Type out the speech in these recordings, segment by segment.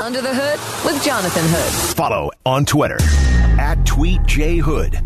Under the Hood with Jonathan Hood. Follow on Twitter at TweetJHood.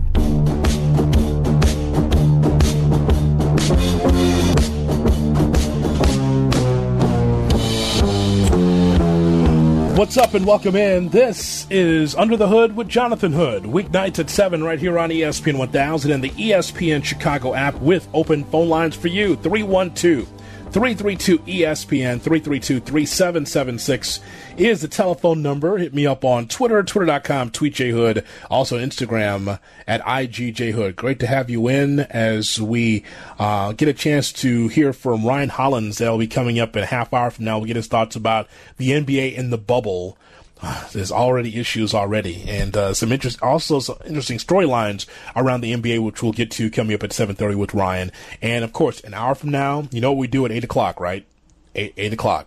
What's up and welcome in. This is Under the Hood with Jonathan Hood. Weeknights at 7 right here on ESPN 1000 and the ESPN Chicago app with open phone lines for you. 312 332 ESPN 332 3776 is the telephone number. Hit me up on Twitter, twitter.com, tweetjhood, also Instagram at IGJHood. Great to have you in as we uh, get a chance to hear from Ryan Hollins. That'll be coming up in a half hour from now. We'll get his thoughts about the NBA in the bubble. There's already issues already, and uh, some interest, also some interesting storylines around the NBA, which we'll get to coming up at 7:30 with Ryan. And of course, an hour from now, you know what we do at eight o'clock, right? Eight eight o'clock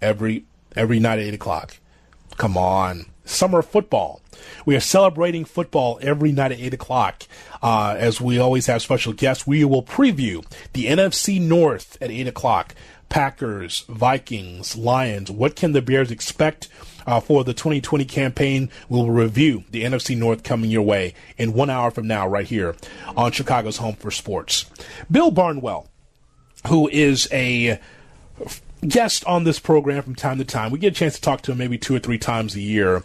every every night at eight o'clock. Come on, summer football. We are celebrating football every night at eight o'clock. Uh, as we always have special guests, we will preview the NFC North at eight o'clock. Packers, Vikings, Lions. What can the Bears expect? Uh, for the 2020 campaign. We'll review the NFC North coming your way in one hour from now, right here on Chicago's Home for Sports. Bill Barnwell, who is a guest on this program from time to time. We get a chance to talk to him maybe two or three times a year.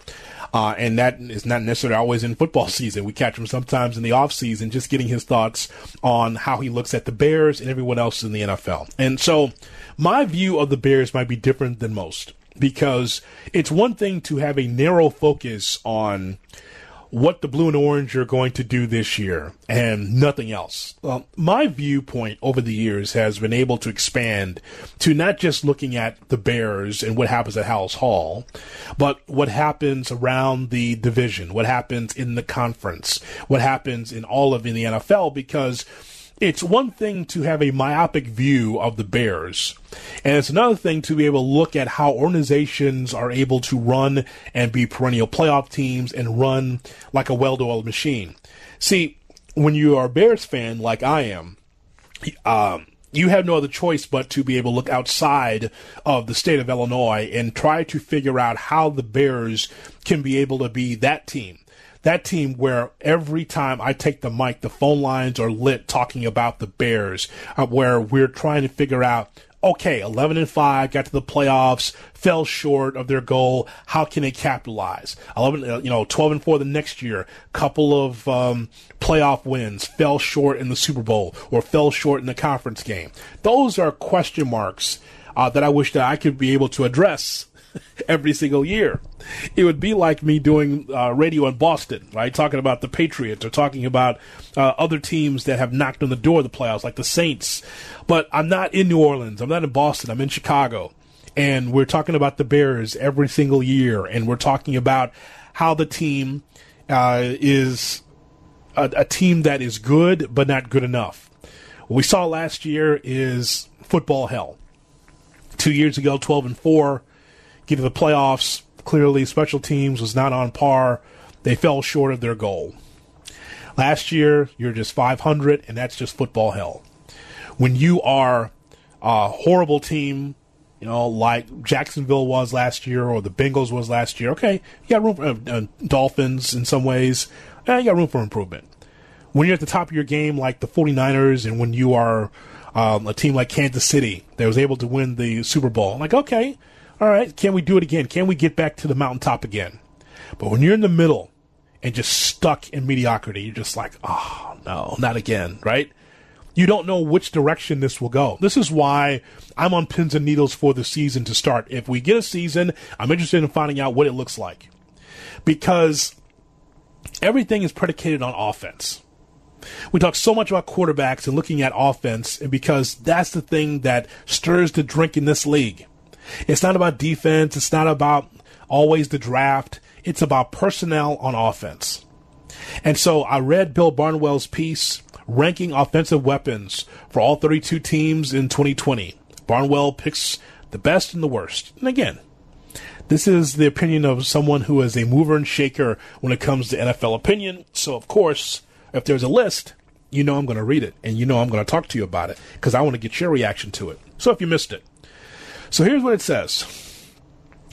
Uh, and that is not necessarily always in football season. We catch him sometimes in the off season, just getting his thoughts on how he looks at the Bears and everyone else in the NFL. And so, my view of the Bears might be different than most because it's one thing to have a narrow focus on what the blue and orange are going to do this year and nothing else. Well, my viewpoint over the years has been able to expand to not just looking at the Bears and what happens at Halas Hall, but what happens around the division, what happens in the conference, what happens in all of in the NFL because it's one thing to have a myopic view of the Bears, and it's another thing to be able to look at how organizations are able to run and be perennial playoff teams and run like a well oiled machine. See, when you are a Bears fan like I am, um, you have no other choice but to be able to look outside of the state of Illinois and try to figure out how the Bears can be able to be that team that team where every time I take the mic, the phone lines are lit talking about the Bears, uh, where we're trying to figure out okay, 11 and 5, got to the playoffs, fell short of their goal. How can they capitalize? 11, uh, you know, 12 and 4 the next year, couple of um, playoff wins, fell short in the Super Bowl or fell short in the conference game. Those are question marks uh, that I wish that I could be able to address every single year. It would be like me doing uh, radio in Boston, right? Talking about the Patriots or talking about uh, other teams that have knocked on the door of the playoffs, like the Saints. But I'm not in New Orleans. I'm not in Boston. I'm in Chicago. And we're talking about the Bears every single year. And we're talking about how the team uh, is a, a team that is good, but not good enough. What we saw last year is football hell. Two years ago, 12 and 4 get to the playoffs. Clearly, special teams was not on par. They fell short of their goal. Last year, you're just 500, and that's just football hell. When you are a horrible team, you know, like Jacksonville was last year or the Bengals was last year, okay, you got room for uh, uh, Dolphins in some ways. Eh, you got room for improvement. When you're at the top of your game, like the 49ers, and when you are um, a team like Kansas City that was able to win the Super Bowl, like, okay, all right, can we do it again? Can we get back to the mountaintop again? But when you're in the middle and just stuck in mediocrity, you're just like, oh, no, not again, right? You don't know which direction this will go. This is why I'm on pins and needles for the season to start. If we get a season, I'm interested in finding out what it looks like. Because everything is predicated on offense. We talk so much about quarterbacks and looking at offense, and because that's the thing that stirs the drink in this league. It's not about defense. It's not about always the draft. It's about personnel on offense. And so I read Bill Barnwell's piece ranking offensive weapons for all 32 teams in 2020. Barnwell picks the best and the worst. And again, this is the opinion of someone who is a mover and shaker when it comes to NFL opinion. So, of course, if there's a list, you know I'm going to read it and you know I'm going to talk to you about it because I want to get your reaction to it. So, if you missed it, so here's what it says.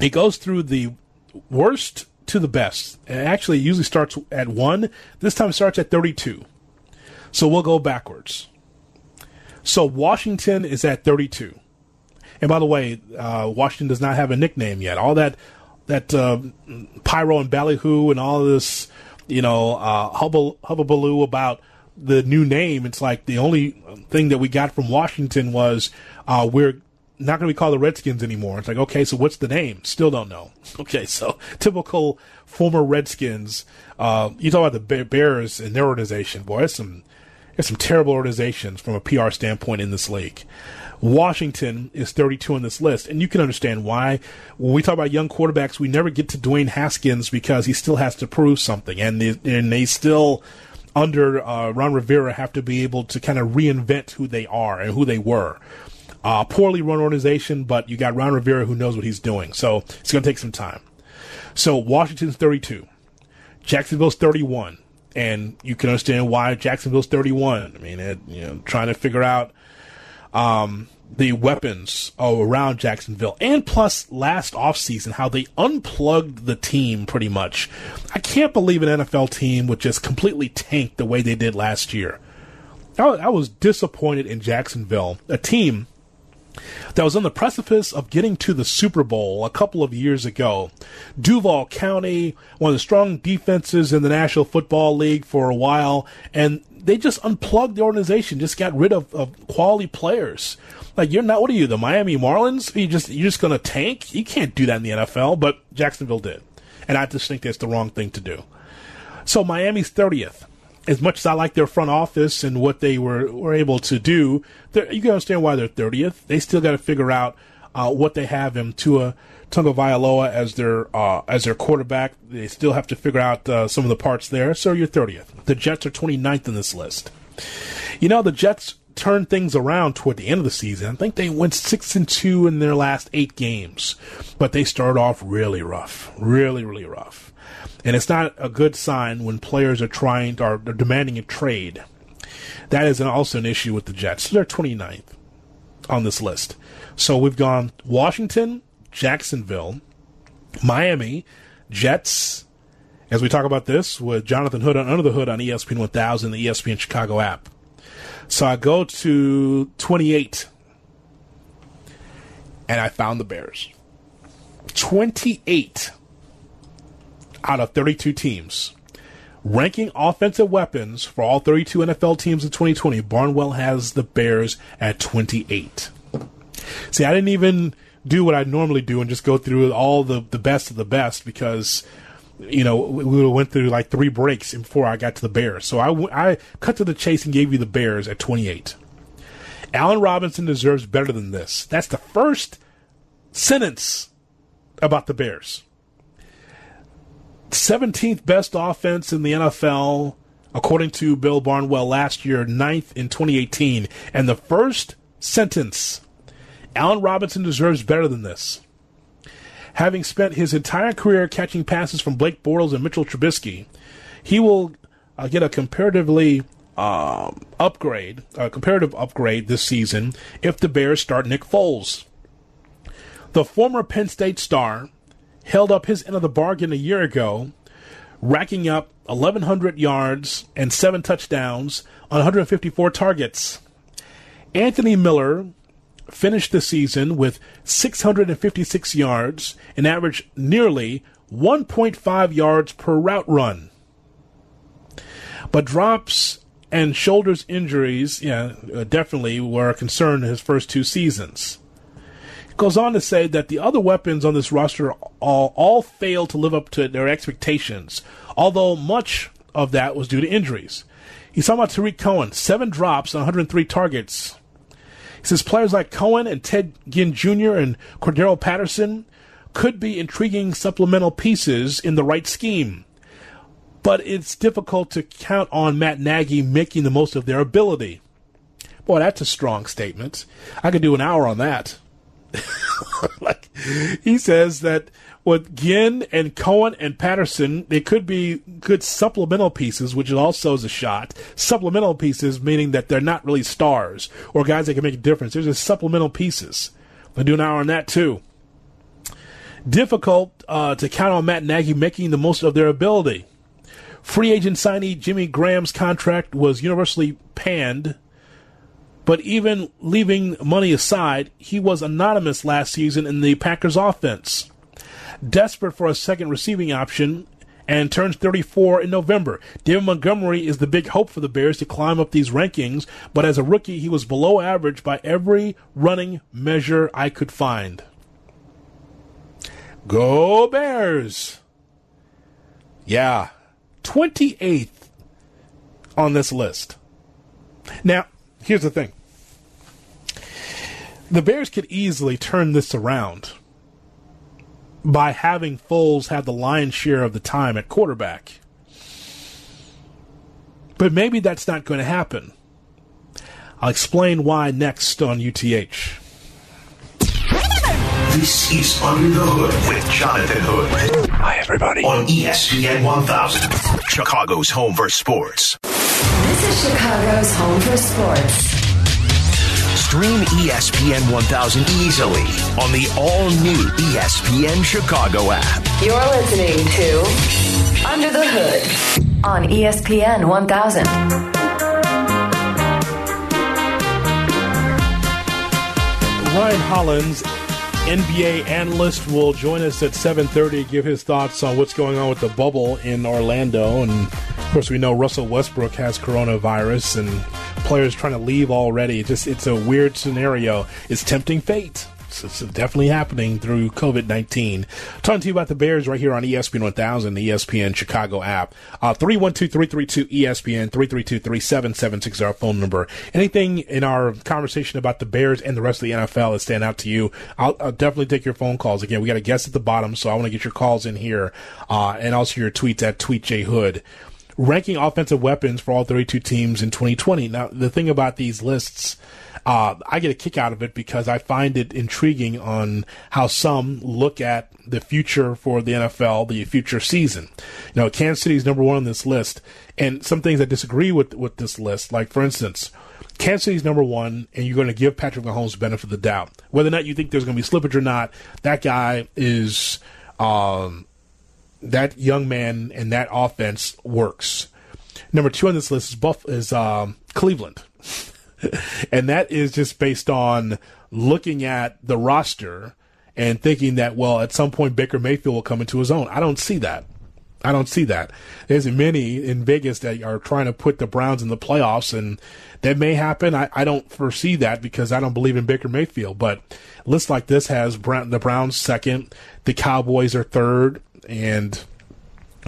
It goes through the worst to the best. It actually usually starts at one. This time it starts at 32. So we'll go backwards. So Washington is at 32. And by the way, uh, Washington does not have a nickname yet. All that that uh, pyro and ballyhoo and all this, you know, uh, hubble hubbubaloo about the new name. It's like the only thing that we got from Washington was uh, we're not going to be called the Redskins anymore. It's like, okay, so what's the name? Still don't know. Okay, so typical former Redskins. Uh, you talk about the Bears and their organization. Boy, there's some there's some terrible organizations from a PR standpoint in this league. Washington is 32 on this list, and you can understand why. When we talk about young quarterbacks, we never get to Dwayne Haskins because he still has to prove something, and they, and they still under uh, Ron Rivera have to be able to kind of reinvent who they are and who they were. Uh, poorly run organization, but you got Ron Rivera who knows what he's doing. So it's going to take some time. So Washington's 32, Jacksonville's 31, and you can understand why Jacksonville's 31. I mean, it, you know, trying to figure out um, the weapons around Jacksonville, and plus last offseason, how they unplugged the team pretty much. I can't believe an NFL team would just completely tank the way they did last year. I, I was disappointed in Jacksonville, a team that was on the precipice of getting to the Super Bowl a couple of years ago. Duval County, one of the strong defenses in the National Football League for a while, and they just unplugged the organization, just got rid of, of quality players. Like you're not what are you, the Miami Marlins? You just you're just gonna tank? You can't do that in the NFL, but Jacksonville did. And I just think that's the wrong thing to do. So Miami's thirtieth as much as I like their front office and what they were, were able to do, you can understand why they're 30th. They still got to figure out uh, what they have in Tua Tagovailoa as their uh, as their quarterback. They still have to figure out uh, some of the parts there. So you're 30th. The Jets are 29th in this list. You know the Jets turned things around toward the end of the season. I think they went six and two in their last eight games, but they started off really rough, really really rough. And it's not a good sign when players are trying to, are demanding a trade. That is an, also an issue with the Jets. They're 29th on this list. So we've gone Washington, Jacksonville, Miami, Jets. As we talk about this with Jonathan Hood on Under the Hood on ESPN 1000, the ESPN Chicago app. So I go to 28 and I found the Bears. 28 out of 32 teams. Ranking offensive weapons for all 32 NFL teams in 2020, Barnwell has the Bears at 28. See, I didn't even do what I normally do and just go through all the, the best of the best because, you know, we went through like three breaks before I got to the Bears. So I, I cut to the chase and gave you the Bears at 28. Allen Robinson deserves better than this. That's the first sentence about the Bears. 17th best offense in the NFL, according to Bill Barnwell last year, ninth in 2018. And the first sentence Allen Robinson deserves better than this. Having spent his entire career catching passes from Blake Bortles and Mitchell Trubisky, he will uh, get a comparatively um, upgrade, a comparative upgrade this season if the Bears start Nick Foles. The former Penn State star held up his end of the bargain a year ago, racking up 1,100 yards and seven touchdowns on 154 targets. Anthony Miller finished the season with 656 yards and averaged nearly 1.5 yards per route run. But drops and shoulders injuries, yeah, uh, definitely were a concern in his first two seasons goes on to say that the other weapons on this roster all, all failed to live up to their expectations, although much of that was due to injuries. He's talking about Tarik Cohen, seven drops on 103 targets. He says players like Cohen and Ted Ginn Jr. and Cordarrelle Patterson could be intriguing supplemental pieces in the right scheme. But it's difficult to count on Matt Nagy making the most of their ability. Boy, that's a strong statement. I could do an hour on that. like he says that with Ginn and Cohen and Patterson, they could be good supplemental pieces, which also is a shot. Supplemental pieces meaning that they're not really stars or guys that can make a difference. They're just supplemental pieces. I'll do an hour on that too. Difficult uh, to count on Matt Nagy making the most of their ability. Free agent signee Jimmy Graham's contract was universally panned, but even leaving money aside, he was anonymous last season in the Packers offense. Desperate for a second receiving option, and turns 34 in November. David Montgomery is the big hope for the Bears to climb up these rankings, but as a rookie, he was below average by every running measure I could find. Go Bears! Yeah, 28th on this list. Now, here's the thing the Bears could easily turn this around by having Foles have the lion's share of the time at quarterback. But maybe that's not going to happen. I'll explain why next on UTH. This is Under the Hood with Jonathan Hood. Hi, everybody. On ESPN 1000, Chicago's home for sports. This is Chicago's home for sports. Stream ESPN 1000 easily on the all new ESPN Chicago app. You're listening to Under the Hood on ESPN 1000. Ryan Hollins, NBA analyst, will join us at 7:30. Give his thoughts on what's going on with the bubble in Orlando, and of course, we know Russell Westbrook has coronavirus, and players trying to leave already. Just it's a weird scenario. It's tempting fate. It's, definitely happening through COVID 19. Talking to you about the Bears right here on ESPN 1000, the ESPN Chicago app. Uh, 312 332 ESPN, 332 3776 our phone number. Anything in our conversation about the Bears and the rest of the NFL that stand out to you, I'll, I'll definitely take your phone calls. Again, we got a guest at the bottom, so I want to get your calls in here uh, and also your tweets at TweetJHood ranking offensive weapons for all 32 teams in 2020. Now, the thing about these lists, uh, I get a kick out of it because I find it intriguing on how some look at the future for the NFL, the future season. You know, Kansas City is number one on this list, and some things I disagree with with this list. Like, for instance, Kansas City's number one, and you're going to give Patrick Mahomes benefit of the doubt. Whether or not you think there's going to be slippage or not, that guy is um, that young man and that offense works. Number two on this list is Buff is um, Cleveland, and that is just based on looking at the roster and thinking that well, at some point Baker Mayfield will come into his own. I don't see that. I don't see that. There's many in Vegas that are trying to put the Browns in the playoffs, and that may happen. I, I don't foresee that because I don't believe in Baker Mayfield. But lists like this has the Browns second, the Cowboys are third, and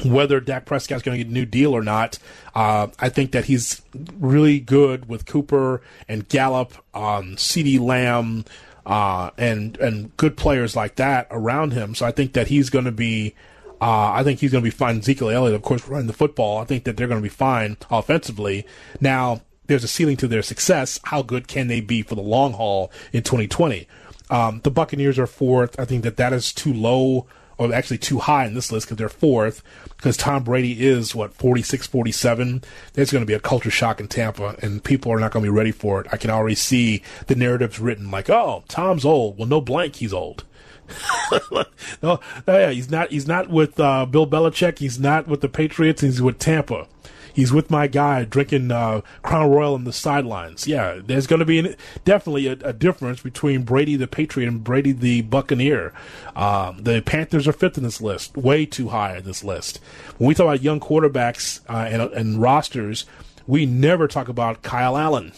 whether Dak Prescott's going to get a new deal or not, uh, I think that he's really good with Cooper and Gallup, um, CeeDee Lamb, uh, and and good players like that around him. So I think that he's going to be. Uh, I think he's going to be fine. Ezekiel Elliott, of course, running the football. I think that they're going to be fine offensively. Now, there's a ceiling to their success. How good can they be for the long haul in 2020? Um, the Buccaneers are fourth. I think that that is too low actually too high in this list because they're fourth because Tom Brady is what 46 47 there's going to be a culture shock in Tampa and people are not going to be ready for it I can already see the narratives written like oh Tom's old well no blank he's old no, yeah, he's not. He's not with uh, Bill Belichick. He's not with the Patriots. He's with Tampa. He's with my guy drinking uh, Crown Royal on the sidelines. Yeah, there's going to be an, definitely a, a, difference between Brady the Patriot and Brady the Buccaneer. Uh, the Panthers are fifth in this list, way too high in this list. When we talk about young quarterbacks uh, and, and rosters, we never talk about Kyle Allen.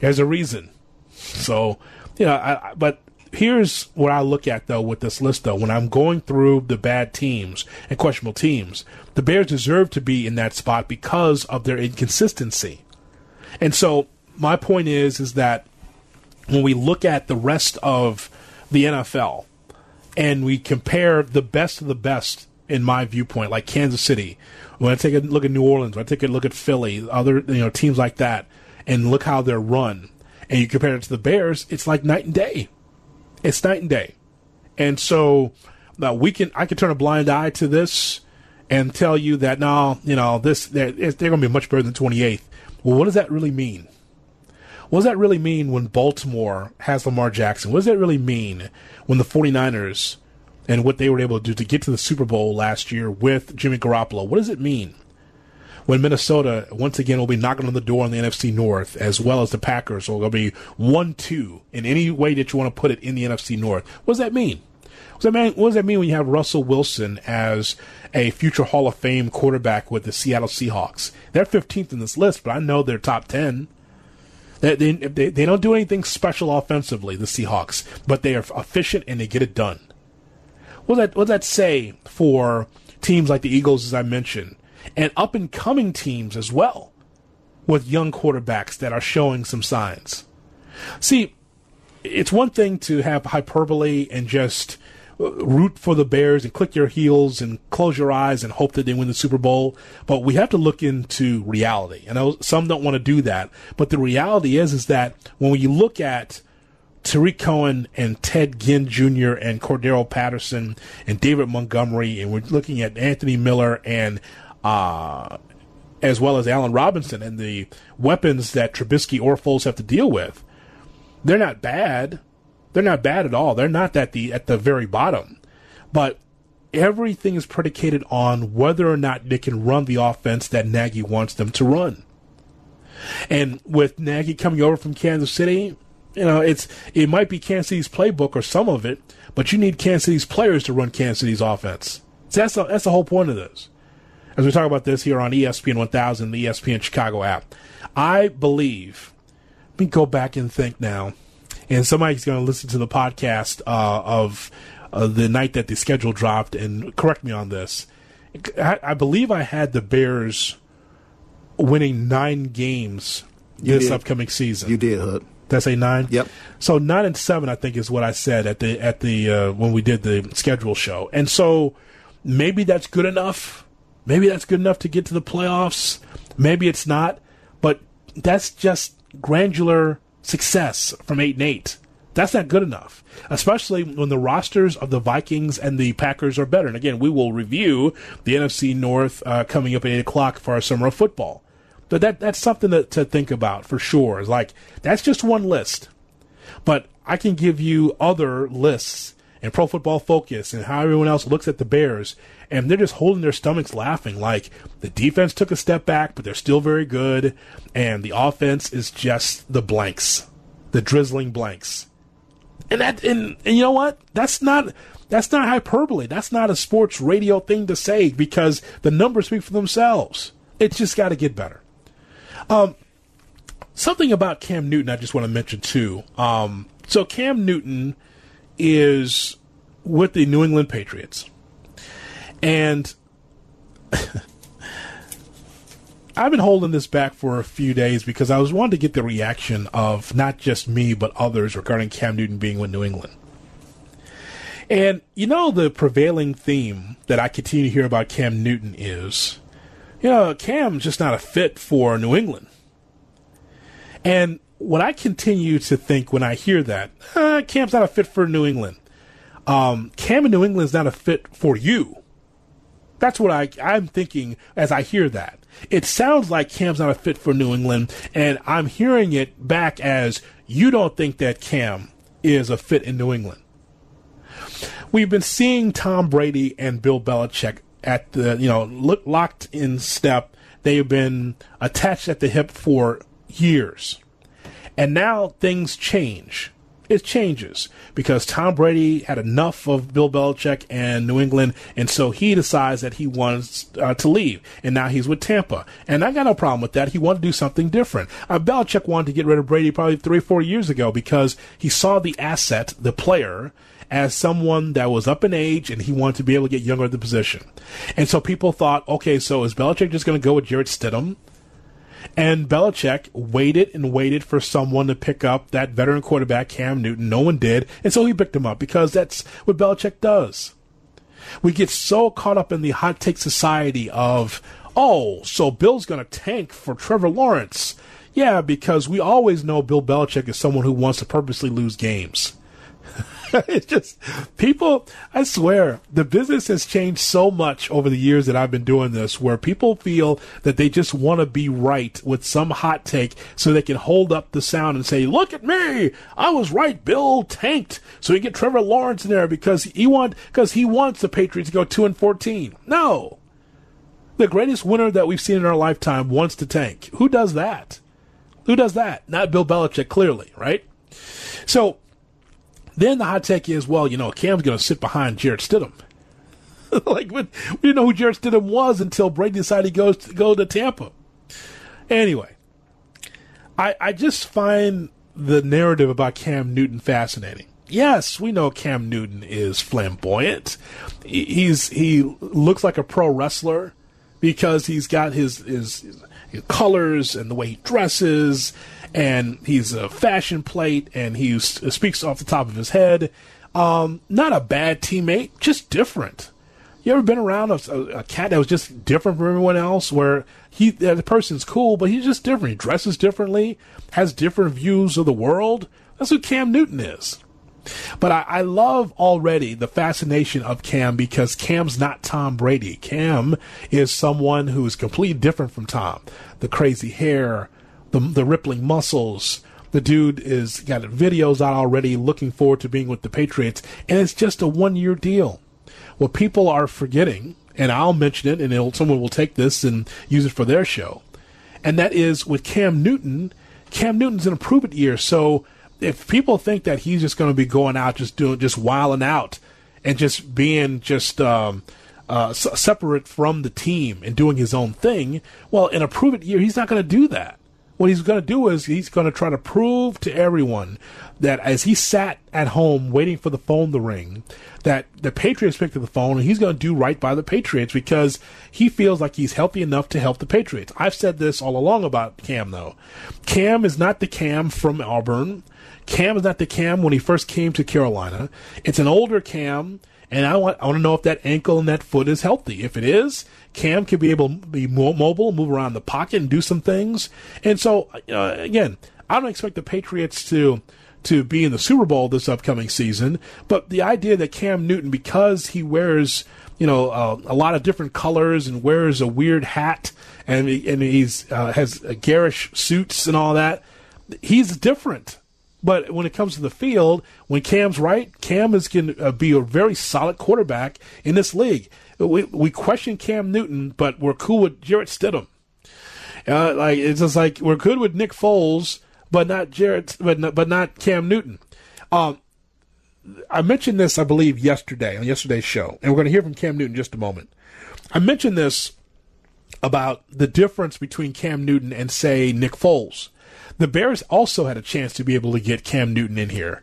There's a reason. So, you know, I, but here's what I look at though with this list though. When I'm going through the bad teams and questionable teams, the Bears deserve to be in that spot because of their inconsistency. And so my point is is that when we look at the rest of the NFL and we compare the best of the best in my viewpoint, like Kansas City, when I take a look at New Orleans, when I take a look at Philly, other you know teams like that, and look how they're run, and you compare it to the Bears, it's like night and day. It's night and day. And so we can I can turn a blind eye to this and tell you that now, you know, this they're, they're going to be much better than 28th. Well, what does that really mean? What does that really mean when Baltimore has Lamar Jackson? What does that really mean when the 49ers and what they were able to do to get to the Super Bowl last year with Jimmy Garoppolo. What does it mean when Minnesota once again will be knocking on the door in the NFC North, as well as the Packers will be one two in any way that you want to put it in the NFC North? What does that mean? What does that mean, what does that mean when you have Russell Wilson as a future Hall of Fame quarterback with the Seattle Seahawks? They're 15th in this list, but I know they're top 10. They, they, they, don't do anything special offensively, the Seahawks, but they are efficient and they get it done. What does that, what does that say for teams like the Eagles, as I mentioned, and up and coming teams as well, with young quarterbacks that are showing some signs? See, it's one thing to have hyperbole and just root for the Bears and click your heels and close your eyes and hope that they win the Super Bowl. But we have to look into reality. I know some don't want to do that, but the reality is is that when you look at Tarik Cohen and Ted Ginn Jr. and Cordarrelle Patterson and David Montgomery, and we're looking at Anthony Miller and uh, as well as Allen Robinson and the weapons that Trubisky or Foles have to deal with. They're not bad. They're not bad at all. They're not at the at the very bottom, but everything is predicated on whether or not they can run the offense that Nagy wants them to run. And with Nagy coming over from Kansas City, you know, it's it might be Kansas City's playbook or some of it, but you need Kansas City's players to run Kansas City's offense. So that's the, that's the whole point of this. As we talk about this here on ESPN 1000, the ESPN Chicago app, I believe. Let me go back and think now and somebody's going to listen to the podcast uh, of uh, the night that the schedule dropped and correct me on this. I, I believe I had the Bears winning nine games you this did. upcoming season. You did, Hood. That's a nine? Yep. So nine and seven, I think, is what I said at the at the uh, when we did the schedule show, and so maybe that's good enough. Maybe that's good enough to get to the playoffs. Maybe it's not, but that's just granular success from 8 and 8. That's not good enough, especially when the rosters of the Vikings and the Packers are better. And again, we will review the NFC North uh, coming up at 8 o'clock for our summer of football. But that, that's something to, to think about for sure. Like, that's just one list. But I can give you other lists and Pro Football Focus and how everyone else looks at the Bears, and they're just holding their stomachs laughing. Like the defense took a step back, but they're still very good, and the offense is just the blanks, the drizzling blanks. And that, and, and you know what? That's not that's not hyperbole. That's not a sports radio thing to say because the numbers speak for themselves. It's just got to get better. Um, something about Cam Newton I just want to mention too. Um, so Cam Newton is with the New England Patriots. And I've been holding this back for a few days because I was wanting to get the reaction of not just me, but others regarding Cam Newton being with New England. And you know, the prevailing theme that I continue to hear about Cam Newton is, you know, Cam's just not a fit for New England. And what I continue to think when I hear that, uh, Cam's not a fit for New England. Um, Cam in New England is not a fit for you. That's what I, I'm thinking as I hear that. It sounds like Cam's not a fit for New England, and I'm hearing it back as you don't think that Cam is a fit in New England. We've been seeing Tom Brady and Bill Belichick at the, you know, look, locked in step. They've been attached at the hip for years. And now things change. It changes because Tom Brady had enough of Bill Belichick and New England, and so he decides that he wants uh, to leave, and now he's with Tampa. And I got no problem with that. He wanted to do something different. Uh, Belichick wanted to get rid of Brady probably three, or four years ago because he saw the asset, the player, as someone that was up in age and he wanted to be able to get younger at the position. And so people thought, okay, so is Belichick just going to go with Jarrett Stidham? And Belichick waited and waited for someone to pick up that veteran quarterback, Cam Newton. No one did. And so he picked him up because that's what Belichick does. We get so caught up in the hot take society of, oh, so Bill's going to tank for Trevor Lawrence. Yeah, because we always know Bill Belichick is someone who wants to purposely lose games. it's just people. I swear, the business has changed so much over the years that I've been doing this, where people feel that they just want to be right with some hot take, so they can hold up the sound and say, "Look at me, I was right. Bill tanked, so you get Trevor Lawrence in there because he want because he wants the Patriots to go two and fourteen." No, the greatest winner that we've seen in our lifetime wants to tank. Who does that? Who does that? Not Bill Belichick, clearly, right? So then the hot take is, well, you know, Cam's going to sit behind Jarrett Stidham. like, we didn't know who Jarrett Stidham was until Brady decided he goes to go to Tampa. Anyway, I I just find the narrative about Cam Newton fascinating. Yes, we know Cam Newton is flamboyant. He's he looks like a pro wrestler because he's got his his, his colors and the way he dresses and he's a fashion plate, and he speaks off the top of his head. Um, not a bad teammate, just different. You ever been around a, a, cat that was just different from everyone else, where he the person's cool, but he's just different. He dresses differently, has different views of the world. That's who Cam Newton is. But I, I, love already the fascination of Cam because Cam's not Tom Brady. Cam is someone who is completely different from Tom. The crazy hair, the the rippling muscles. The dude is got videos out already, looking forward to being with the Patriots, and it's just a one year deal. What people are forgetting, and I'll mention it, and someone will take this and use it for their show, and that is with Cam Newton. Cam Newton's in a prove it year, so if people think that he's just going to be going out, just doing, just wilding out, and just being just um, uh, separate from the team and doing his own thing, well, in a prove it year, he's not going to do that what he's going to do is he's going to try to prove to everyone that as he sat at home waiting for the phone to ring, that the Patriots picked up the phone and he's going to do right by the Patriots because he feels like he's healthy enough to help the Patriots. I've said this all along about Cam, though. Cam is not the Cam from Auburn. Cam is not the Cam when he first came to Carolina. It's an older Cam, and I want I want to know if that ankle and that foot is healthy. If it is, Cam can be able to be more mobile, move around the pocket, and do some things. And so, uh, again, I don't expect the Patriots to to be in the Super Bowl this upcoming season, but the idea that Cam Newton, because he wears you know uh, a lot of different colors and wears a weird hat and and he's uh, has garish suits and all that, he's different. But when it comes to the field, when Cam's right, Cam is going to uh, be a very solid quarterback in this league we we question Cam Newton, but we're cool with Jarrett Stidham. Uh, like it's just like we're good with Nick Foles, but not Jarrett, but not, but not Cam Newton. Um, I mentioned this, I believe, yesterday on yesterday's show, and we're going to hear from Cam Newton in just a moment. I mentioned this about the difference between Cam Newton and say Nick Foles. The Bears also had a chance to be able to get Cam Newton in here.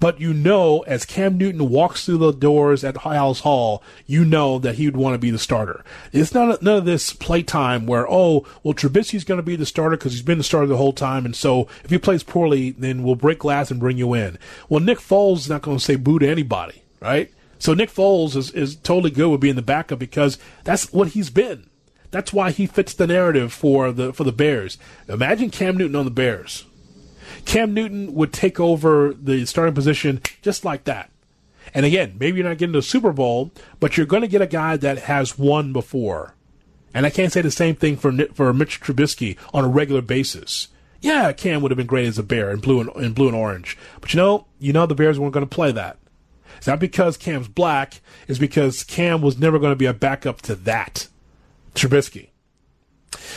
But you know, as Cam Newton walks through the doors at Halas Hall, you know that he would want to be the starter. It's not none of this playtime where, oh, well, Trubisky's going to be the starter because he's been the starter the whole time, and so if he plays poorly, then we'll break glass and bring you in. Well, Nick Foles is not going to say boo to anybody, right? So Nick Foles is, is totally good with being the backup because that's what he's been. That's why he fits the narrative for the for the Bears. Imagine Cam Newton on the Bears. Cam Newton would take over the starting position just like that. And again, maybe you're not getting the Super Bowl, but you're going to get a guy that has won before. And I can't say the same thing for for Mitch Trubisky on a regular basis. Yeah, Cam would have been great as a Bear in blue and in blue and orange, but you know, you know the Bears weren't going to play that. It's not because Cam's black; it's because Cam was never going to be a backup to that Trubisky.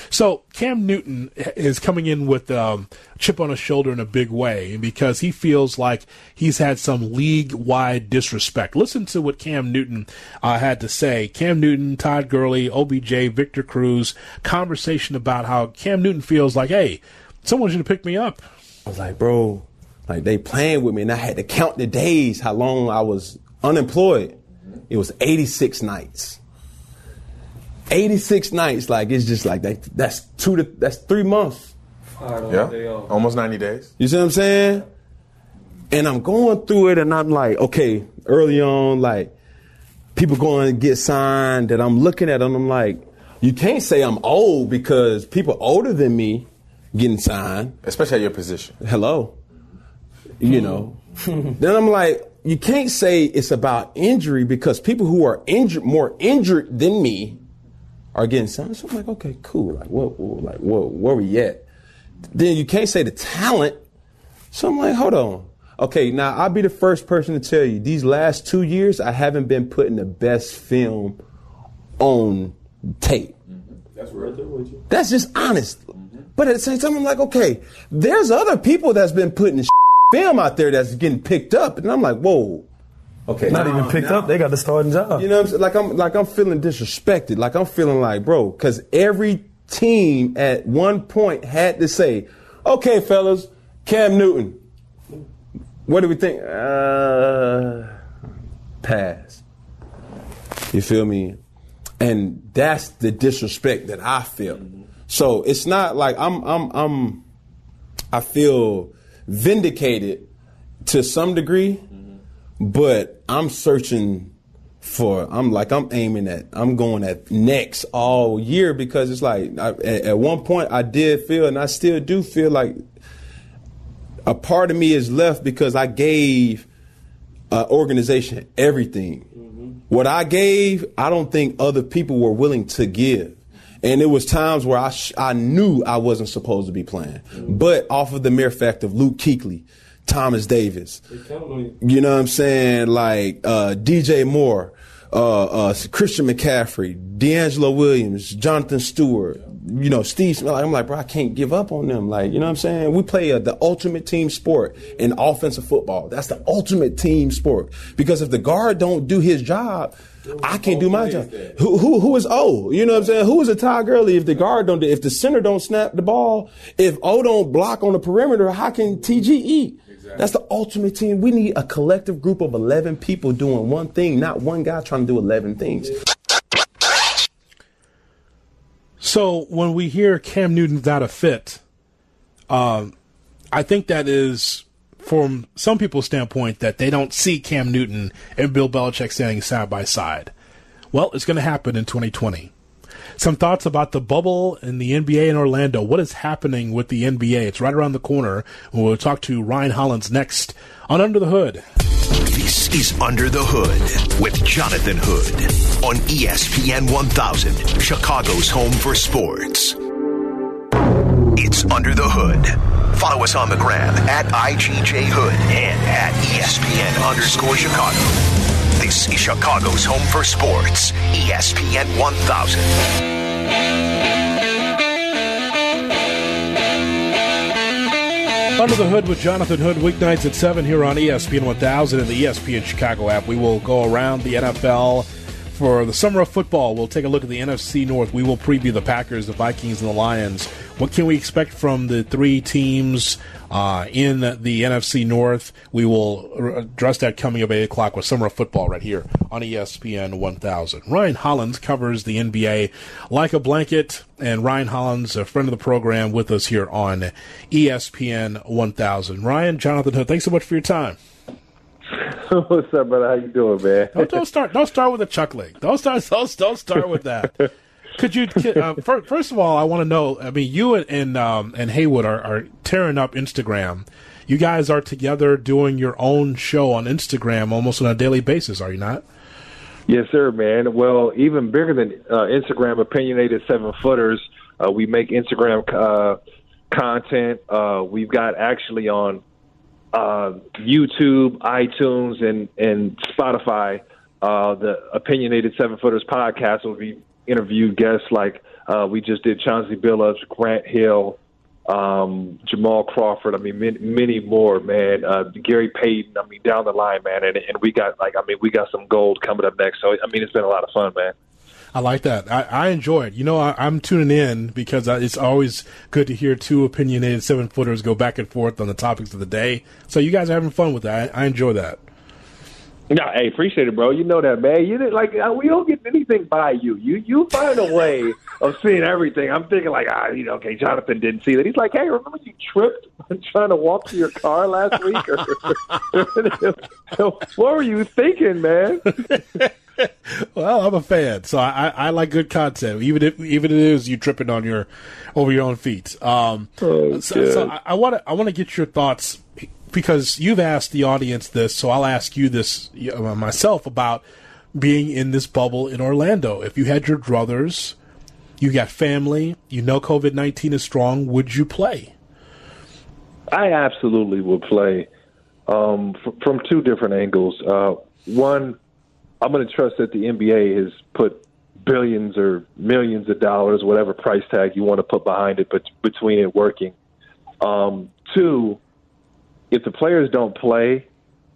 So Cam Newton is coming in with um, chip on his shoulder in a big way because he feels like he's had some league-wide disrespect. Listen to what Cam Newton uh, had to say. Cam Newton, Todd Gurley, OBJ, Victor Cruz, conversation about how Cam Newton feels like, hey, someone should have picked me up. I was like, bro, like they playing with me, and I had to count the days how long I was unemployed. It was 86 nights. 86 nights, like it's just like that. That's two to that's three months. Yeah, almost 90 days. You see what I'm saying? And I'm going through it, and I'm like, okay, early on, like people going to get signed, that I'm looking at, and I'm like, you can't say I'm old because people older than me getting signed, especially at your position. Hello, you know. then I'm like, you can't say it's about injury because people who are injured, more injured than me, are getting signed. So I'm like, okay, cool. Like, what, what like, what, where we at? Then you can't say the talent. So I'm like, hold on. Okay, now I'll be the first person to tell you these last two years, I haven't been putting the best film on tape. That's right there with you. That's just honest. But at the same time, I'm like, okay, there's other people that's been putting film out there that's getting picked up, and I'm like, whoa. Okay, Not now- even picked now- up. They got the starting job. You know, what I'm saying? like I'm like I'm feeling disrespected. Like I'm feeling like, bro, because every team at one point had to say, okay, fellas, Cam Newton, what do we think? Uh, pass. You feel me? And that's the disrespect that I feel. So it's not like I'm I'm I'm I feel vindicated to some degree, but I'm searching for I'm like I'm aiming at I'm going at next all year because it's like I, at, at one point I did feel and I still do feel like a part of me is left because I gave uh, organization everything. What I gave, I don't think other people were willing to give. And it was times where I, sh- I knew I wasn't supposed to be playing. But off of the mere fact of Luke Kuechly, Thomas Davis, you know what I'm saying? Like uh, DJ Moore, uh, uh, Christian McCaffrey, DeAngelo Williams, Jonathan Stewart, you know, Steve Smith. I'm like, bro, I can't give up on them. Like, you know what I'm saying? We play uh, the ultimate team sport in offensive football. That's the ultimate team sport. Because if the guard don't do his job, I can't do my job. Who, who, who is O? You know what I'm saying? Who is a Ty Gurley if the guard don't do, if the center don't snap the ball, if O don't block on the perimeter, how can TG eat? That's the ultimate team. We need a collective group of 11 people doing one thing, not one guy trying to do 11 things. So when we hear Cam Newton's not a fit, um, I think that is from some people's standpoint that they don't see Cam Newton and Bill Belichick standing side by side. Well, it's going to happen in 2020. Some thoughts about the bubble in the NBA in Orlando. What is happening with the NBA? It's right around the corner. We'll talk to Ryan Hollins next on Under the Hood. This is Under the Hood with Jonathan Hood on ESPN 1000, Chicago's home for sports. It's Under the Hood. Follow us on the gram at IGJ Hood and at ESPN underscore Chicago. This is Chicago's home for sports, ESPN 1000. Under the Hood with Jonathan Hood, weeknights at 7 here on ESPN 1000 and the ESPN Chicago app. We will go around the NFL for the summer of football. We'll take a look at the NFC North. We will preview the Packers, the Vikings, and the Lions. What can we expect from the three teams uh, in the NFC North? We will address that coming up at 8 o'clock with summer of football right here on ESPN 1000. Ryan Hollins covers the NBA like a blanket, and Ryan Hollins, a friend of the program, with us here on ESPN 1000. Ryan, Jonathan Hood, thanks so much for your time. What's up, brother? How you doing, man? Don't, don't start. Don't start with a chuckling. Don't start. Don't, don't start with that. Could you? Uh, fir- first of all, I want to know. I mean, you and and, um, and Haywood are, are tearing up Instagram. You guys are together doing your own show on Instagram almost on a daily basis, are you not? Yes, sir, man. Well, even bigger than uh, Instagram, opinionated seven footers. Uh, we make Instagram uh, content. Uh, we've got actually on uh, YouTube, iTunes, and and Spotify. Uh, the opinionated seven footers podcast will be interview guests like uh, we just did Chauncey Billups, Grant Hill, um, Jamal Crawford. I mean, many, many more, man. Uh, Gary Payton. I mean, down the line, man. And, and we got like, I mean, we got some gold coming up next. So I mean, it's been a lot of fun, man. I like that. I, I enjoy it. You know, I, I'm tuning in because I, it's always good to hear two opinionated seven footers go back and forth on the topics of the day. So you guys are having fun with that. I, I enjoy that. No, hey, appreciate it, bro. You know that, man. You didn't like uh, we don't get anything by you. You you find a way of seeing everything. I'm thinking like, ah, you know, okay, Jonathan didn't see that. He's like, hey, remember you tripped trying to walk to your car last week? What were you thinking, man? Well, I'm a fan, so I, I, I like good content, even if even if it is you tripping on your over your own feet. Um, Oh, so, so I- I want to I want to get your thoughts because you've asked the audience this, so I'll ask you this uh, myself about being in this bubble in Orlando. If you had your druthers, you got family, you know COVID 19 is strong, would you play? I absolutely would play um, f- from two different angles. Uh, one, I'm going to trust that the NBA has put billions or millions of dollars, whatever price tag you want to put behind it, but between it working. Um, two, if the players don't play,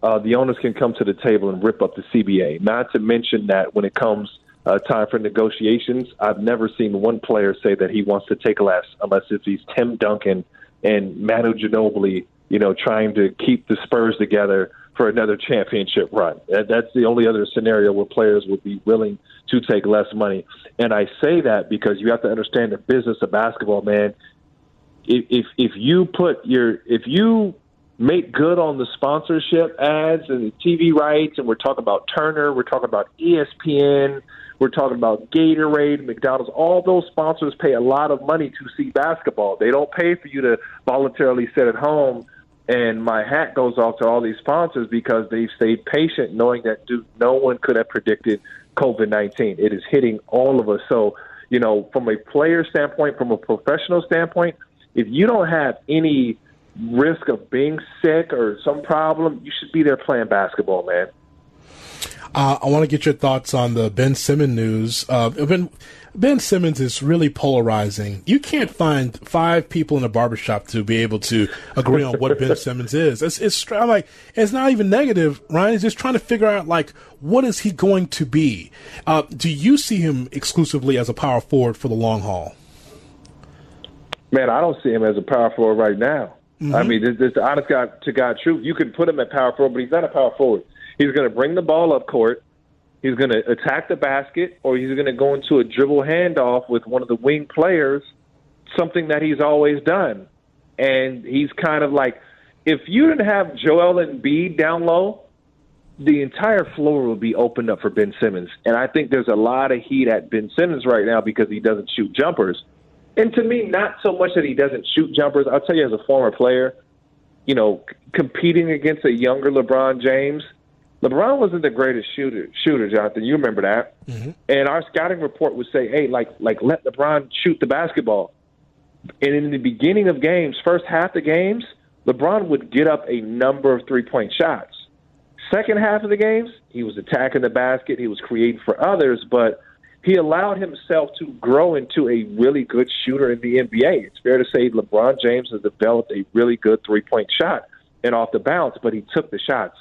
uh, the owners can come to the table and rip up the CBA. Not to mention that when it comes uh, time for negotiations, I've never seen one player say that he wants to take less, unless if he's Tim Duncan and Manu Ginobili, you know, trying to keep the Spurs together for another championship run. That's the only other scenario where players would be willing to take less money. And I say that because you have to understand the business of basketball, man. If if, if you put your if you make good on the sponsorship ads and the TV rights, and we're talking about Turner, we're talking about ESPN, we're talking about Gatorade, McDonald's. All those sponsors pay a lot of money to see basketball. They don't pay for you to voluntarily sit at home. And my hat goes off to all these sponsors because they've stayed patient, knowing that dude, no one could have predicted COVID 19. It is hitting all of us. So, you know, from a player standpoint, from a professional standpoint, if you don't have any risk of being sick or some problem, you should be there playing basketball, man. Uh, I want to get your thoughts on the Ben Simmons news. Uh, ben, ben Simmons is really polarizing. You can't find five people in a barbershop to be able to agree on what Ben Simmons is. It's, it's I'm like it's not even negative. Ryan is just trying to figure out like what is he going to be. Uh, do you see him exclusively as a power forward for the long haul? Man, I don't see him as a power forward right now. Mm-hmm. I mean, this, this the honest God to God truth. You can put him at power forward, but he's not a power forward. He's going to bring the ball up court. He's going to attack the basket, or he's going to go into a dribble handoff with one of the wing players, something that he's always done. And he's kind of like, if you didn't have Joel Embiid down low, the entire floor would be opened up for Ben Simmons. And I think there's a lot of heat at Ben Simmons right now because he doesn't shoot jumpers. And to me, not so much that he doesn't shoot jumpers. I'll tell you, as a former player, you know, competing against a younger LeBron James, LeBron wasn't the greatest shooter. Shooter, Jonathan, you remember that? Mm-hmm. And our scouting report would say, "Hey, like, like let LeBron shoot the basketball." And in the beginning of games, first half of games, LeBron would get up a number of three point shots. Second half of the games, he was attacking the basket. He was creating for others, but he allowed himself to grow into a really good shooter in the NBA. It's fair to say LeBron James has developed a really good three point shot and off the bounce, but he took the shots.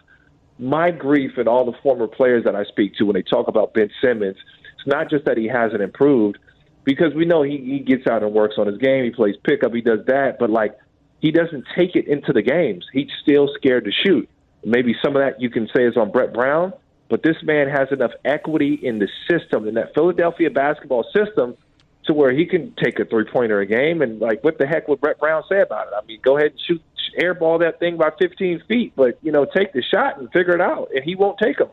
My grief and all the former players that I speak to when they talk about Ben Simmons, it's not just that he hasn't improved, because we know he, he gets out and works on his game, he plays pickup, he does that, but like he doesn't take it into the games. He's still scared to shoot. Maybe some of that you can say is on Brett Brown, but this man has enough equity in the system, in that Philadelphia basketball system, to where he can take a three pointer a game. And like, what the heck would Brett Brown say about it? I mean, go ahead and shoot, airball that thing by 15 feet, but you know, take the shot and figure it out. And he won't take them.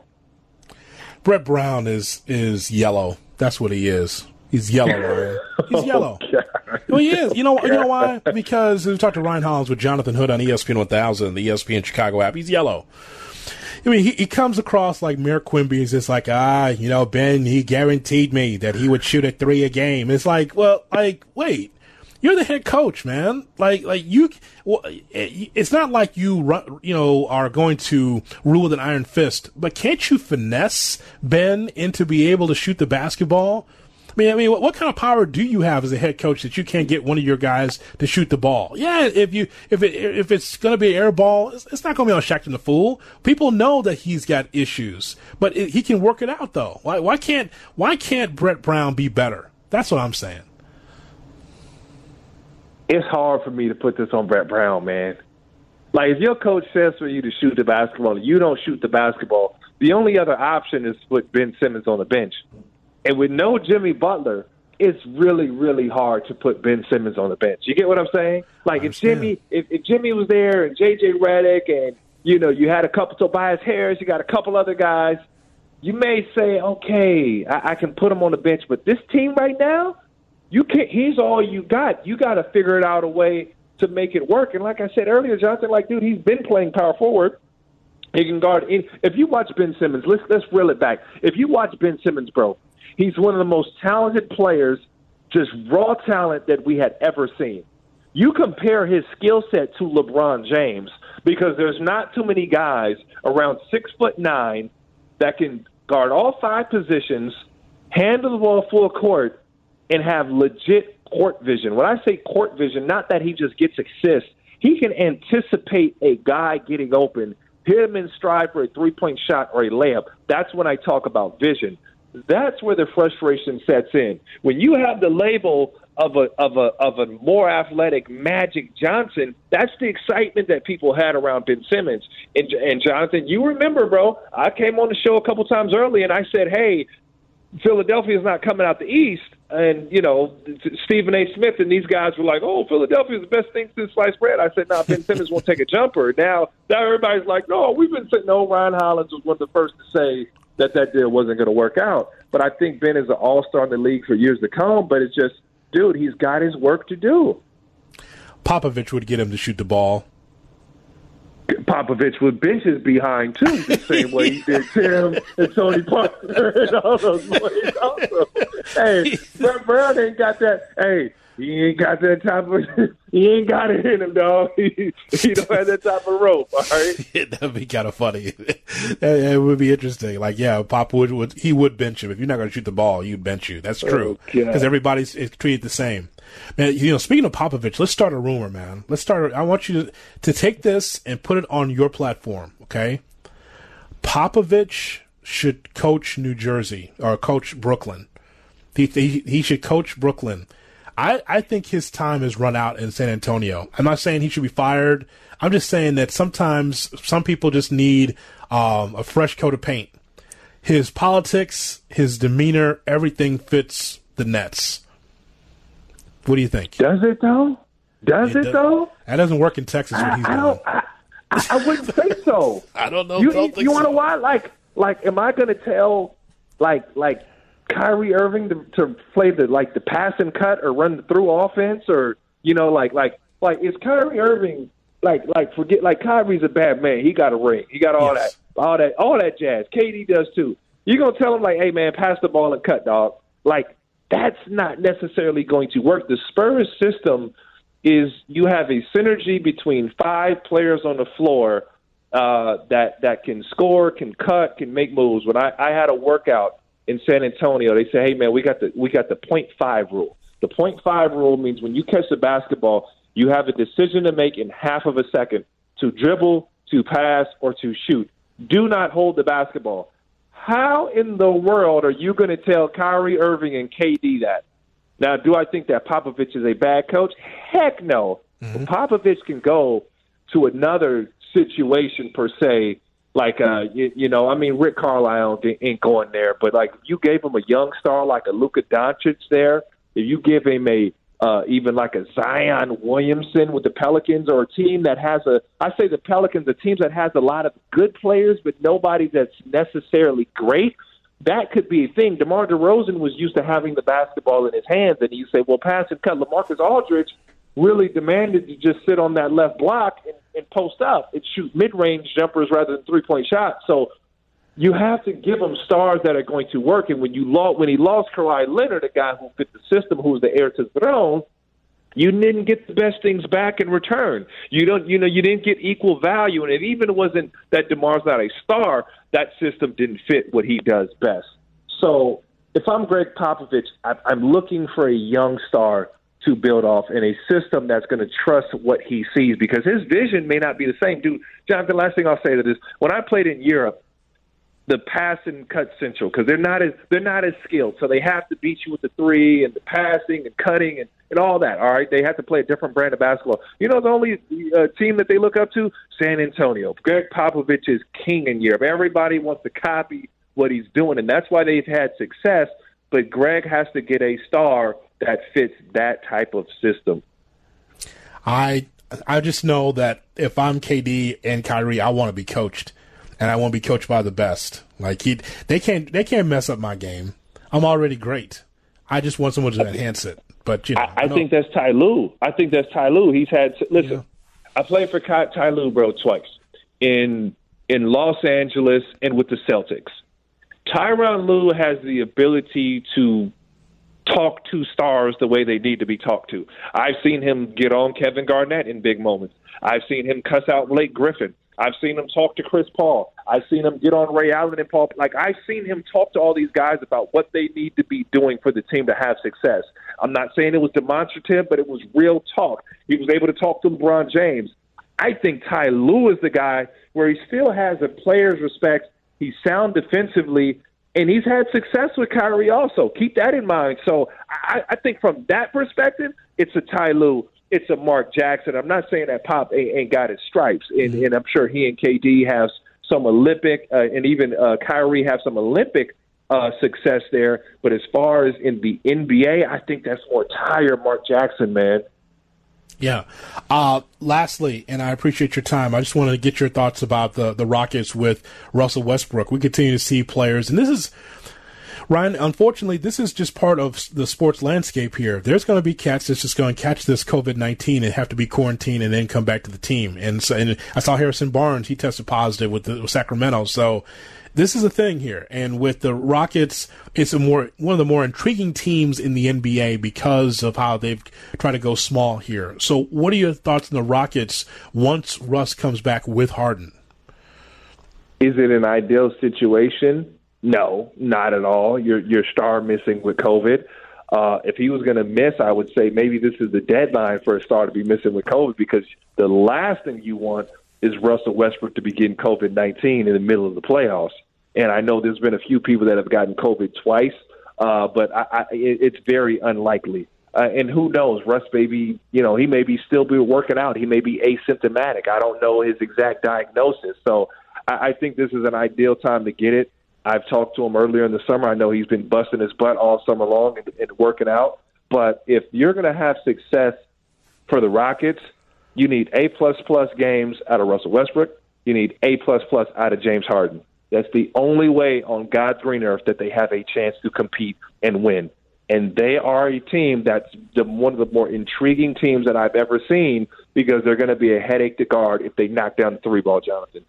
Brett Brown is is yellow. That's what he is. He's yellow, Ryan. He's yellow. oh, well, he is. You know, you know why? Because we talked to Ryan Hollins with Jonathan Hood on ESPN 1000, the ESPN Chicago app. He's yellow. I mean, he, he comes across like Mayor Quimby is just like, ah, you know, Ben, he guaranteed me that he would shoot a three a game. It's like, well, like, wait, you're the head coach, man. Like, like you, well, it's not like you, you know, are going to rule with an iron fist, but can't you finesse Ben into be able to shoot the basketball? Mean, I mean, what, what, kind of power do you have as a head coach that you can't get one of your guys to shoot the ball? Yeah, if you if it if it's going to be an air ball, it's, it's not going to be on Shaqtin' the Fool. People know that he's got issues, but it, he can work it out though. Why why can't why can't Brett Brown be better? That's what I'm saying. It's hard for me to put this on Brett Brown, man. Like if your coach says for you to shoot the basketball, you don't shoot the basketball. The only other option is put Ben Simmons on the bench. And with no Jimmy Butler, it's really, really hard to put Ben Simmons on the bench. You get what I'm saying? Like if Jimmy, if, if Jimmy was there and JJ Redick and you know you had a couple Tobias Harris, you got a couple other guys, you may say, okay, I, I can put him on the bench. But this team right now, you can't. He's all you got. You got to figure it out a way to make it work. And like I said earlier, Johnson, like dude, he's been playing power forward. He can guard. In, if you watch Ben Simmons, let's let's reel it back. If you watch Ben Simmons, bro, he's one of the most talented players, just raw talent that we had ever seen. You compare his skill set to LeBron James because there's not too many guys around six foot nine that can guard all five positions, handle the ball full court, and have legit court vision. When I say court vision, not that he just gets assists, he can anticipate a guy getting open, hit him in stride for a three point shot or a layup. That's when I talk about vision. That's where the frustration sets in. When you have the label of a of a of a more athletic Magic Johnson, that's the excitement that people had around Ben Simmons. And, and Jonathan, you remember, bro? I came on the show a couple times early, and I said, "Hey, Philadelphia is not coming out the East." And you know, Stephen A. Smith and these guys were like, "Oh, Philadelphia is the best thing since sliced bread." I said, "No, nah, Ben Simmons won't take a jumper." Now, now everybody's like, "No, we've been saying no." Ryan Hollins was one of the first to say that that deal wasn't going to work out. But I think Ben is an all star in the league for years to come. But it's just, dude, he's got his work to do. Popovich would get him to shoot the ball. Popovich would bench his behind too, the same way he did Tim and Tony Parker and all those boys. Also, hey, Brett Brown ain't got that. Hey, he ain't got that type of. He ain't got it in him, dog. He, he don't have that type of rope. All right, that'd be kind of funny. it would be interesting. Like, yeah, Pop would, would he would bench him if you're not going to shoot the ball. You'd bench you. That's true because oh, everybody's is treated the same. Man, you know, speaking of Popovich, let's start a rumor, man. Let's start. I want you to to take this and put it on your platform. Okay, Popovich should coach New Jersey or coach Brooklyn. He, he, he should coach Brooklyn I, I think his time has run out in San Antonio. I'm not saying he should be fired. I'm just saying that sometimes some people just need um, a fresh coat of paint. His politics, his demeanor, everything fits the Nets. What do you think? Does it though? Does it, it though? That doesn't work in Texas. I, I don't. I, I, wouldn't say so. I don't know. You, don't you, you want to so. why? Like, like, am I going to tell, like, like Kyrie Irving to, to play the like the pass and cut or run the through offense or you know like like like is Kyrie Irving like like forget like Kyrie's a bad man. He got a ring. He got all yes. that all that all that jazz. KD does too. You gonna tell him like, hey man, pass the ball and cut, dog. Like that's not necessarily going to work. The Spurs system is you have a synergy between five players on the floor uh, that that can score, can cut, can make moves. When I, I had a workout in San Antonio, they say, "Hey man, we got the we got the point five rule. The point five rule means when you catch the basketball, you have a decision to make in half of a second to dribble, to pass, or to shoot. Do not hold the basketball. How in the world are you going to tell Kyrie Irving and KD that? Now, do I think that Popovich is a bad coach? Heck no. Mm-hmm. Popovich can go to another situation per se like uh you, you know, I mean Rick Carlisle ain't going there, but like you gave him a young star like a Luka Doncic there, if you give him a uh, even like a Zion Williamson with the Pelicans or a team that has a I say the Pelicans, a team that has a lot of good players but nobody that's necessarily great. That could be a thing. DeMar DeRozan was used to having the basketball in his hands, and you say, "Well, pass and cut." LaMarcus Aldridge really demanded to just sit on that left block and and post up and shoot mid range jumpers rather than three point shots. So you have to give him stars that are going to work. And when you lost, when he lost Kawhi Leonard, a guy who fit the system, who was the heir to the throne, you didn't get the best things back in return. You don't, you know, you didn't get equal value, and it even wasn't that Demar's not a star. That system didn't fit what he does best. So if I'm Gregg Popovich, I'm looking for a young star to build off in a system that's going to trust what he sees because his vision may not be the same. Dude, Jonathan, last thing I'll say to this: when I played in Europe, the pass and cut central because they're not as they're not as skilled, so they have to beat you with the three and the passing and cutting and and all that. All right, they have to play a different brand of basketball. You know, the only uh, team that they look up to, San Antonio. Gregg Popovich is king in Europe. Everybody wants to copy what he's doing, and that's why they've had success. But Gregg has to get a star that fits that type of system. I I just know that if I'm KD and Kyrie, I want to be coached, and I want to be coached by the best. Like he, they can't they can't mess up my game. I'm already great. I just want someone to enhance it. But you know, I, I think that's Ty Lue. I think that's Ty Lue. He's had listen. Yeah. I played for Ty, Ty Lue, bro, twice in in Los Angeles and with the Celtics. Tyronn Lue has the ability to talk to stars the way they need to be talked to. I've seen him get on Kevin Garnett in big moments. I've seen him cuss out Blake Griffin. I've seen him talk to Chris Paul. I've seen him get on Ray Allen and Paul. Like I've seen him talk to all these guys about what they need to be doing for the team to have success. I'm not saying it was demonstrative, but it was real talk. He was able to talk to LeBron James. I think Ty Lue is the guy where he still has a player's respect. He's sound defensively, and he's had success with Kyrie also. Keep that in mind. So I, I think from that perspective, it's a Ty Lue it's a Mark Jackson. I'm not saying that Pop ain't, ain't got his stripes, and, and I'm sure he and KD have some Olympic, uh, and even uh, Kyrie have some Olympic uh, success there. But as far as in the NBA, I think that's more tired Mark Jackson, man. Yeah. Uh, lastly, and I appreciate your time. I just want to get your thoughts about the the Rockets with Russell Westbrook. We continue to see players, and this is Ryan, unfortunately, this is just part of the sports landscape here. There's going to be cats that's just going to catch this COVID 19 and have to be quarantined and then come back to the team. And so, and I saw Harrison Barnes, he tested positive with, the, with Sacramento. So, this is a thing here. And with the Rockets, it's a more one of the more intriguing teams in the NBA because of how they've tried to go small here. So, what are your thoughts on the Rockets once Russ comes back with Harden? Is it an ideal situation? No, not at all. Your your star missing with COVID. Uh, if he was going to miss, I would say maybe this is the deadline for a star to be missing with COVID because the last thing you want is Russell Westbrook to be getting COVID 19 in the middle of the playoffs. And I know there's been a few people that have gotten COVID twice, uh, but I, I, it's very unlikely. Uh, and who knows, Russ maybe, you know, he may be still be working out. He may be asymptomatic. I don't know his exact diagnosis. So I, I think this is an ideal time to get it. I've talked to him earlier in the summer. I know he's been busting his butt all summer long and, and working out. But if you're going to have success for the Rockets, you need A plus plus games out of Russell Westbrook. You need A plus plus out of James Harden. That's the only way on God's green earth that they have a chance to compete and win. And they are a team that's the, one of the more intriguing teams that I've ever seen because they're going to be a headache to guard if they knock down the three ball, Jonathan.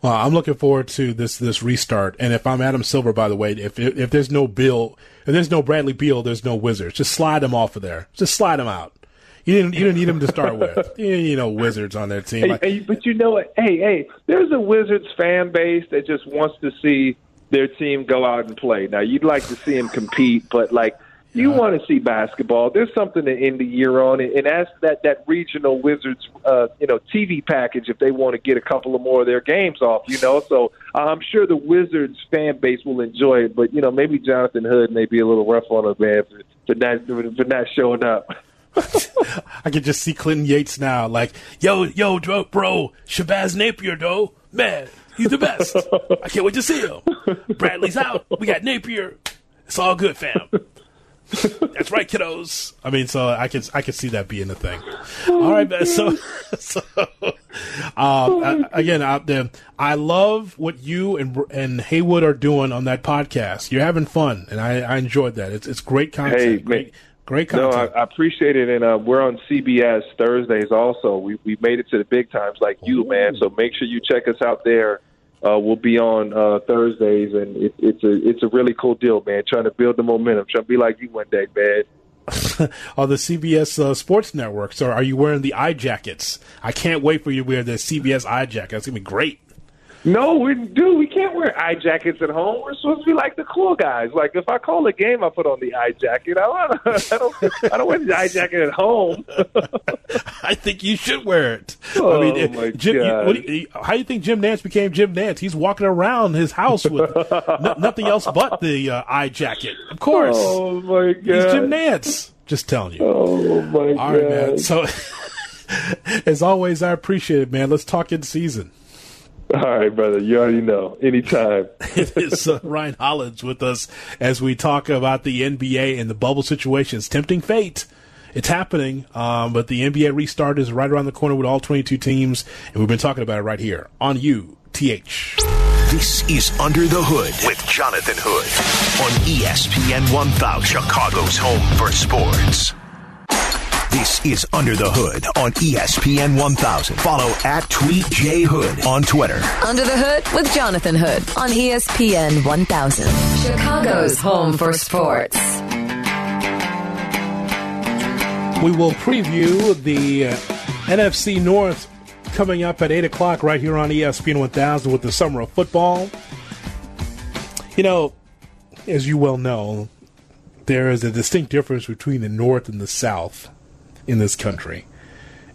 Well, I'm looking forward to this this restart. And if I'm Adam Silver, by the way, if if there's no Beal, if there's no Bradley Beal, there's no Wizards. Just slide them off of there. Just slide them out. You didn't you didn't need them to start with. You didn't need no Wizards on their team. Hey, hey, but you know what? Hey, hey, there's a Wizards fan base that just wants to see their team go out and play. Now, you'd like to see them compete, but like you want to see basketball. There's something to end the year on, and ask that that regional Wizards, uh, you know, TV package if they want to get a couple of more of their games off. You know, so I'm sure the Wizards fan base will enjoy it. But you know, maybe Jonathan Hood may be a little rough on him, man, for, for not for not showing up. I can just see Clinton Yates now, like, yo, yo, bro, bro Shabazz Napier, though, man, he's the best. I can't wait to see him. Bradley's out. We got Napier. It's all good, fam. That's right, kiddos. I mean, so I can I can see that being a thing. All right, man. So, so uh, again, there, I love what you and and Haywood are doing on that podcast. You're having fun, and I, I enjoyed that. It's it's great content. Hey, great, great content. No, I, I appreciate it, and uh, we're on CBS Thursdays also. We we made it to the big times like you, Ooh. man. So make sure you check us out there uh, will be on uh, Thursdays, and it, it's a it's a really cool deal, man. Trying to build the momentum, trying to be like you one day, man. on the CBS uh, Sports Network. So, are you wearing the eye jackets? I can't wait for you to wear the CBS eye jacket. It's gonna be great. No, we do. We can't wear eye jackets at home. We're supposed to be like the cool guys. Like if I call a game, I put on the eye jacket. I don't. I don't, I don't wear the eye jacket at home. I think you should wear it. Oh I mean, my Jim, God. You, you, how do you think Jim Nantz became Jim Nantz? He's walking around his house with no, nothing else but the uh, eye jacket. Of course. Oh my God. He's Jim Nantz. Just telling you. Oh my All God. All right, man. So, as always, I appreciate it, man. Let's talk in season. All right, brother. You already know. Anytime. it is uh, Ryan Hollins with us as we talk about the NBA and the bubble situations. Tempting fate. It's happening, um, but the NBA restart is right around the corner with all 22 teams, and we've been talking about it right here on UTH. This is Under the Hood with Jonathan Hood on ESPN 1000, Chicago's home for sports. This is Under the Hood on ESPN 1000. Follow at Tweet J Hood on Twitter. Under the Hood with Jonathan Hood on ESPN 1000. Chicago's home for sports. We will preview the uh, NFC North coming up at 8 o'clock right here on ESPN 1000 with the summer of football. You know, as you well know, there is a distinct difference between the North and the South in this country.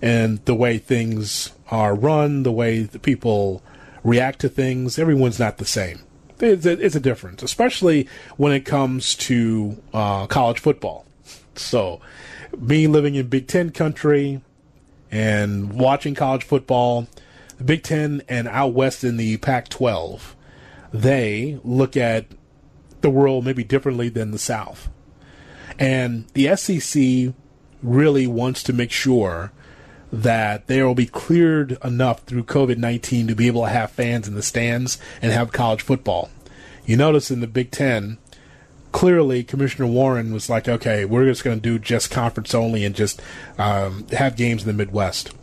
And the way things are run, the way the people react to things, everyone's not the same. It's a, it's a difference, especially when it comes to uh, college football. So, me living in Big Ten country and watching college football, the Big Ten and out west in the Pac 12, they look at the world maybe differently than the South. And the SEC really wants to make sure that they will be cleared enough through COVID 19 to be able to have fans in the stands and have college football. You notice in the Big Ten, clearly Commissioner Warren was like, okay, we're just going to do just conference only and just um, have games in the Midwest.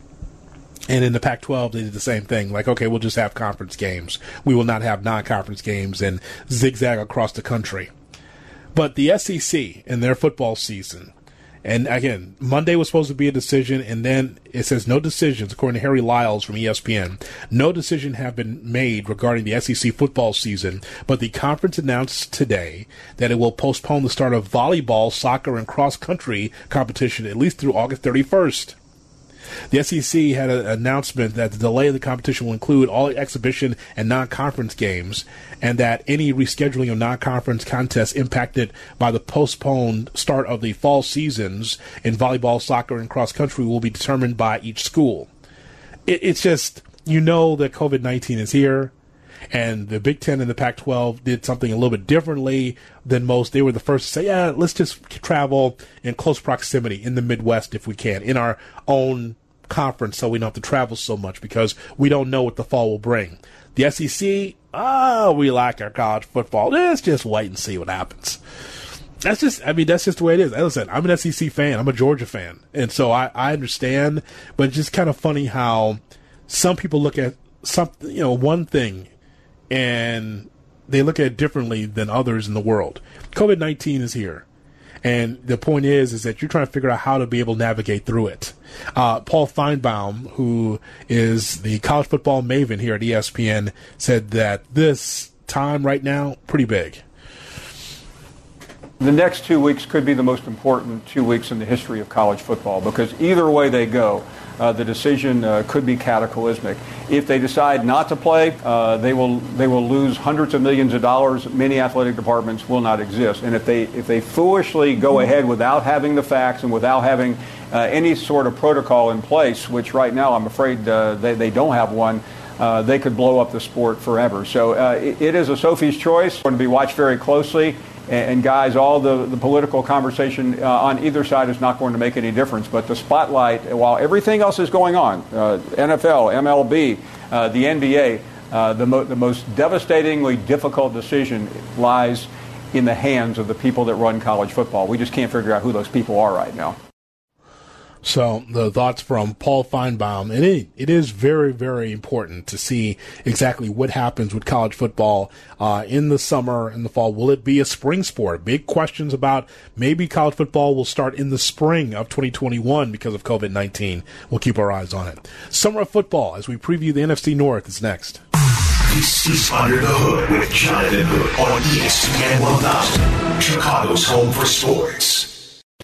And in the Pac 12, they did the same thing. Like, okay, we'll just have conference games. We will not have non conference games and zigzag across the country. But the SEC in their football season, and again, Monday was supposed to be a decision, and then it says no decisions, according to Harry Lyles from ESPN. No decision have been made regarding the SEC football season, but the conference announced today that it will postpone the start of volleyball, soccer, and cross country competition at least through August 31st. The SEC had an announcement that the delay of the competition will include all exhibition and non-conference games, and that any rescheduling of non-conference contests impacted by the postponed start of the fall seasons in volleyball, soccer, and cross country will be determined by each school. It, it's just you know that COVID nineteen is here. And the Big Ten and the Pac 12 did something a little bit differently than most. They were the first to say, yeah, let's just travel in close proximity in the Midwest if we can, in our own conference, so we don't have to travel so much because we don't know what the fall will bring. The SEC, oh, ah, we like our college football. Let's just wait and see what happens. That's just, I mean, that's just the way it is. Listen, I'm an SEC fan. I'm a Georgia fan. And so I, I understand, but it's just kind of funny how some people look at something, you know, one thing and they look at it differently than others in the world. COVID 19 is here. And the point is, is that you're trying to figure out how to be able to navigate through it. Uh, Paul Finebaum, who is the college football maven here at ESPN, said that this time right now, pretty big. The next two weeks could be the most important two weeks in the history of college football because either way they go, uh, the decision uh, could be cataclysmic. If they decide not to play, uh, they will they will lose hundreds of millions of dollars. Many athletic departments will not exist. And if they if they foolishly go ahead without having the facts and without having uh, any sort of protocol in place, which right now I'm afraid uh, they, they don't have one. Uh, they could blow up the sport forever. So it, it is a Sophie's choice. Going to be watched very closely. And, guys, all the, the political conversation uh, on either side is not going to make any difference. But the spotlight, while everything else is going on, uh, NFL, MLB, uh, the NBA, uh, the, mo- the most devastatingly difficult decision lies in the hands of the people that run college football. We just can't figure out who those people are right now. So the thoughts from Paul Finebaum, and it, it is very, very important to see exactly what happens with college football uh, in the summer and the fall. Will it be a spring sport? Big questions about maybe college football will start in the spring of 2021 because of COVID 19. We'll keep our eyes on it. Summer of football as we preview the NFC North is next. This is Under the Hood with Jonathan Hood on ESPN 1000, Chicago's home for sports.